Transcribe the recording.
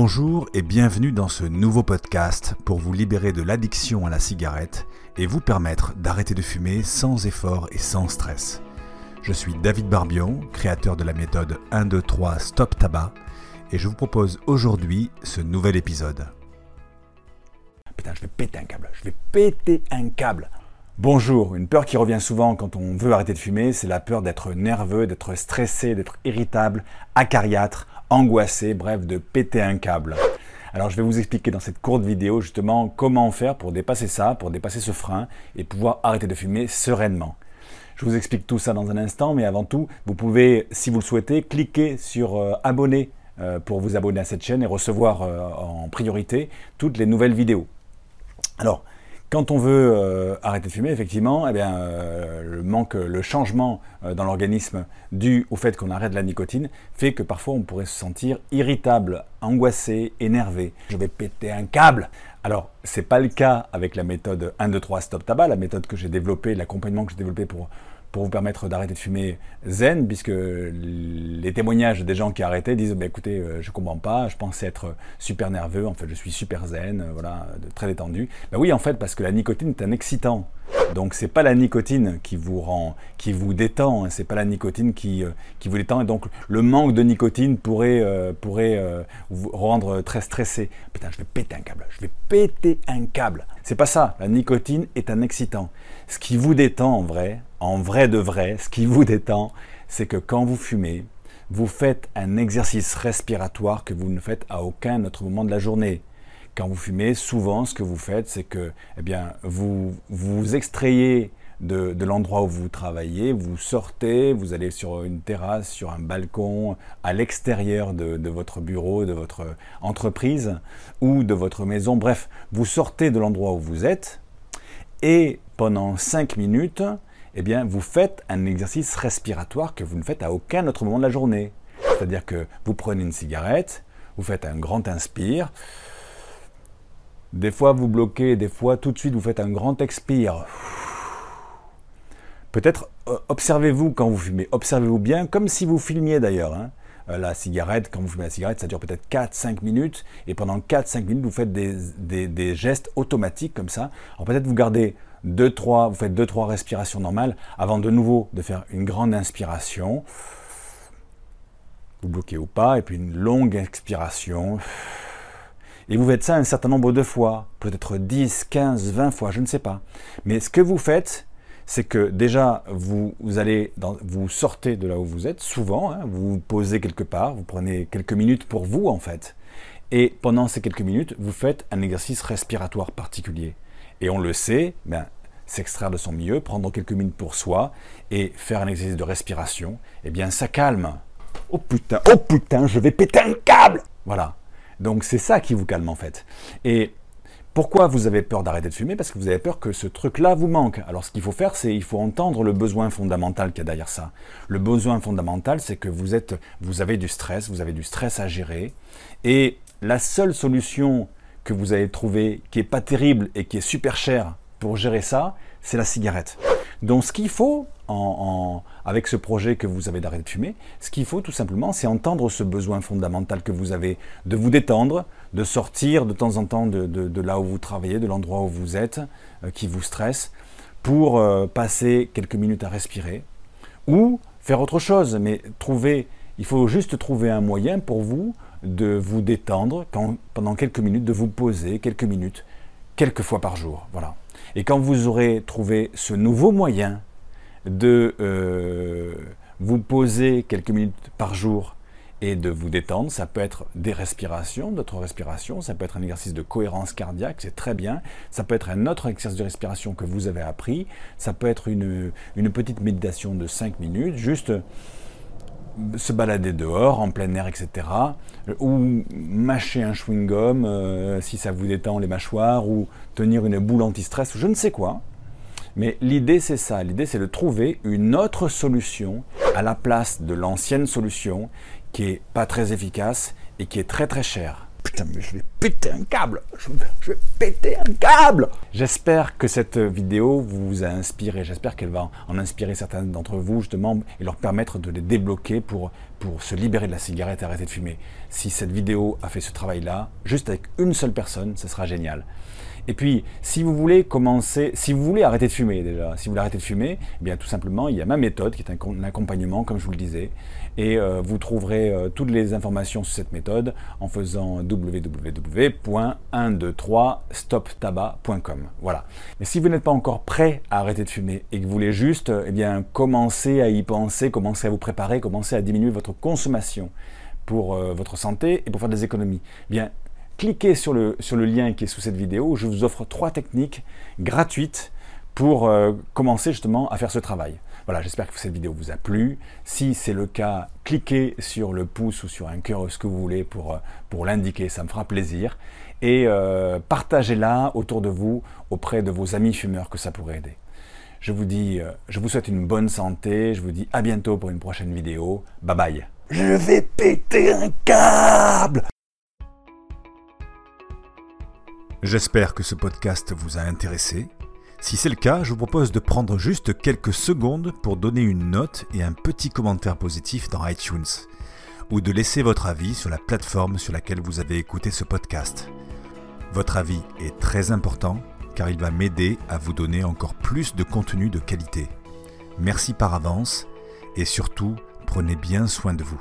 Bonjour et bienvenue dans ce nouveau podcast pour vous libérer de l'addiction à la cigarette et vous permettre d'arrêter de fumer sans effort et sans stress. Je suis David Barbion, créateur de la méthode 1, 2, 3 Stop Tabac et je vous propose aujourd'hui ce nouvel épisode. Putain, je vais péter un câble, je vais péter un câble. Bonjour, une peur qui revient souvent quand on veut arrêter de fumer, c'est la peur d'être nerveux, d'être stressé, d'être irritable, acariâtre, angoissé, bref, de péter un câble. Alors je vais vous expliquer dans cette courte vidéo justement comment faire pour dépasser ça, pour dépasser ce frein et pouvoir arrêter de fumer sereinement. Je vous explique tout ça dans un instant, mais avant tout, vous pouvez, si vous le souhaitez, cliquer sur euh, abonner euh, pour vous abonner à cette chaîne et recevoir euh, en priorité toutes les nouvelles vidéos. Alors, quand on veut euh, arrêter de fumer, effectivement, eh bien, euh, le manque, le changement euh, dans l'organisme dû au fait qu'on arrête la nicotine fait que parfois on pourrait se sentir irritable, angoissé, énervé. Je vais péter un câble. Alors, c'est pas le cas avec la méthode 1, 2, 3 Stop Tabac, la méthode que j'ai développée, l'accompagnement que j'ai développé pour pour vous permettre d'arrêter de fumer zen, puisque les témoignages des gens qui arrêtaient disent bah, écoutez, euh, je comprends pas, je pensais être super nerveux, en fait je suis super zen, euh, voilà, très détendu. Ben oui, en fait, parce que la nicotine est un excitant. Donc c'est pas la nicotine qui vous rend, qui vous détend, hein, c'est pas la nicotine qui, euh, qui vous détend. Et donc le manque de nicotine pourrait, pourrait vous rendre très stressé. Putain, je vais péter un câble, je vais péter un câble. C'est pas ça. La nicotine est un excitant. Ce qui vous détend en vrai, en vrai de vrai, ce qui vous détend, c'est que quand vous fumez, vous faites un exercice respiratoire que vous ne faites à aucun autre moment de la journée. Quand vous fumez, souvent, ce que vous faites, c'est que, eh bien, vous vous extrayez de, l'endroit où vous travaillez, vous sortez, vous allez sur une terrasse, sur un balcon, à l'extérieur de, de, votre bureau, de votre entreprise ou de votre maison. Bref, vous sortez de l'endroit où vous êtes et pendant 5 minutes, eh vous faites un exercice respiratoire que vous ne faites à aucun autre moment de la journée. C'est-à-dire que vous prenez une cigarette, vous faites un grand inspire, des fois vous bloquez, des fois tout de suite vous faites un grand expire. Peut-être euh, observez-vous quand vous fumez, observez-vous bien, comme si vous filmiez d'ailleurs. Hein. Euh, la cigarette, quand vous fumez la cigarette, ça dure peut-être 4-5 minutes, et pendant 4-5 minutes, vous faites des, des gestes automatiques comme ça. Alors peut-être vous gardez deux, trois, vous faites 2-3 respirations normales avant de nouveau de faire une grande inspiration. Vous bloquez ou pas, et puis une longue expiration. Et vous faites ça un certain nombre de fois, peut-être 10, 15, 20 fois, je ne sais pas. Mais ce que vous faites, c'est que déjà, vous, allez vous sortez de là où vous êtes, souvent, hein, vous vous posez quelque part, vous prenez quelques minutes pour vous en fait. Et pendant ces quelques minutes, vous faites un exercice respiratoire particulier. Et on le sait, ben, s'extraire de son milieu, prendre quelques minutes pour soi et faire un exercice de respiration, eh bien ça calme. Oh putain, oh putain, je vais péter un câble Voilà. Donc c'est ça qui vous calme en fait. Et pourquoi vous avez peur d'arrêter de fumer? Parce que vous avez peur que ce truc-là vous manque. Alors ce qu'il faut faire, c'est il faut entendre le besoin fondamental qu'il y a derrière ça. Le besoin fondamental, c'est que vous êtes, vous avez du stress, vous avez du stress à gérer, et la seule solution que vous avez trouvé qui est pas terrible et qui est super cher pour gérer ça, c'est la cigarette. Donc ce qu'il faut, avec ce projet que vous avez d'arrêter de fumer, ce qu'il faut tout simplement, c'est entendre ce besoin fondamental que vous avez de vous détendre, de sortir de temps en temps de, là où vous travaillez, de l'endroit où vous êtes, euh, qui vous stresse, pour euh, passer quelques minutes à respirer, ou faire autre chose, mais trouver, il faut juste trouver un moyen pour vous de vous détendre pendant quelques minutes, de vous poser quelques minutes, quelques fois par jour. Voilà. Et quand vous aurez trouvé ce nouveau moyen de euh, vous poser quelques minutes par jour et de vous détendre, ça peut être des respirations, d'autres respirations, ça peut être un exercice de cohérence cardiaque, c'est très bien, ça peut être un autre exercice de respiration que vous avez appris, ça peut être une, une petite méditation de 5 minutes, juste se balader dehors, en plein air, etc. Ou mâcher un chewing-gum, euh, si ça vous détend les mâchoires, ou tenir une boule anti-stress, je ne sais quoi. Mais l'idée, c'est ça. L'idée, c'est de trouver une autre solution à la place de l'ancienne solution qui est pas très efficace et qui est très très chère. Putain, mais je vais péter un câble. Je, vais péter un câble. J'espère que cette vidéo vous a inspiré. J'espère qu'elle va en inspirer certains d'entre vous, justement, et leur permettre de les débloquer pour, pour se libérer de la cigarette et arrêter de fumer. Si cette vidéo a fait ce travail-là, juste avec une seule personne, ce sera génial. Et puis, si vous voulez commencer, si vous voulez arrêter de fumer déjà, si vous voulez arrêter de fumer, eh bien tout simplement, il y a ma méthode qui est un, accompagnement, comme je vous le disais, et euh, vous trouverez euh, toutes les informations sur cette méthode en faisant www.123stoptabac.com. Voilà. Mais si vous n'êtes pas encore prêt à arrêter de fumer et que vous voulez juste, eh bien, commencer à y penser, commencer à vous préparer, commencer à diminuer votre consommation pour euh, votre santé et pour faire des économies, eh bien cliquez sur le, lien qui est sous cette vidéo. Je vous offre trois techniques gratuites pour euh, commencer justement à faire ce travail. Voilà, j'espère que cette vidéo vous a plu. Si c'est le cas, cliquez sur le pouce ou sur un cœur, ce que vous voulez pour, euh, pour l'indiquer, ça me fera plaisir. Et euh, partagez-la autour de vous, auprès de vos amis fumeurs que ça pourrait aider. Je vous dis, je vous souhaite une bonne santé, je vous dis à bientôt pour une prochaine vidéo. Bye bye. Je vais péter un câble J'espère que ce podcast vous a intéressé. Si c'est le cas, je vous propose de prendre juste quelques secondes pour donner une note et un petit commentaire positif dans iTunes, ou de laisser votre avis sur la plateforme sur laquelle vous avez écouté ce podcast. Votre avis est très important car il va m'aider à vous donner encore plus de contenu de qualité. Merci par avance et surtout, prenez bien soin de vous.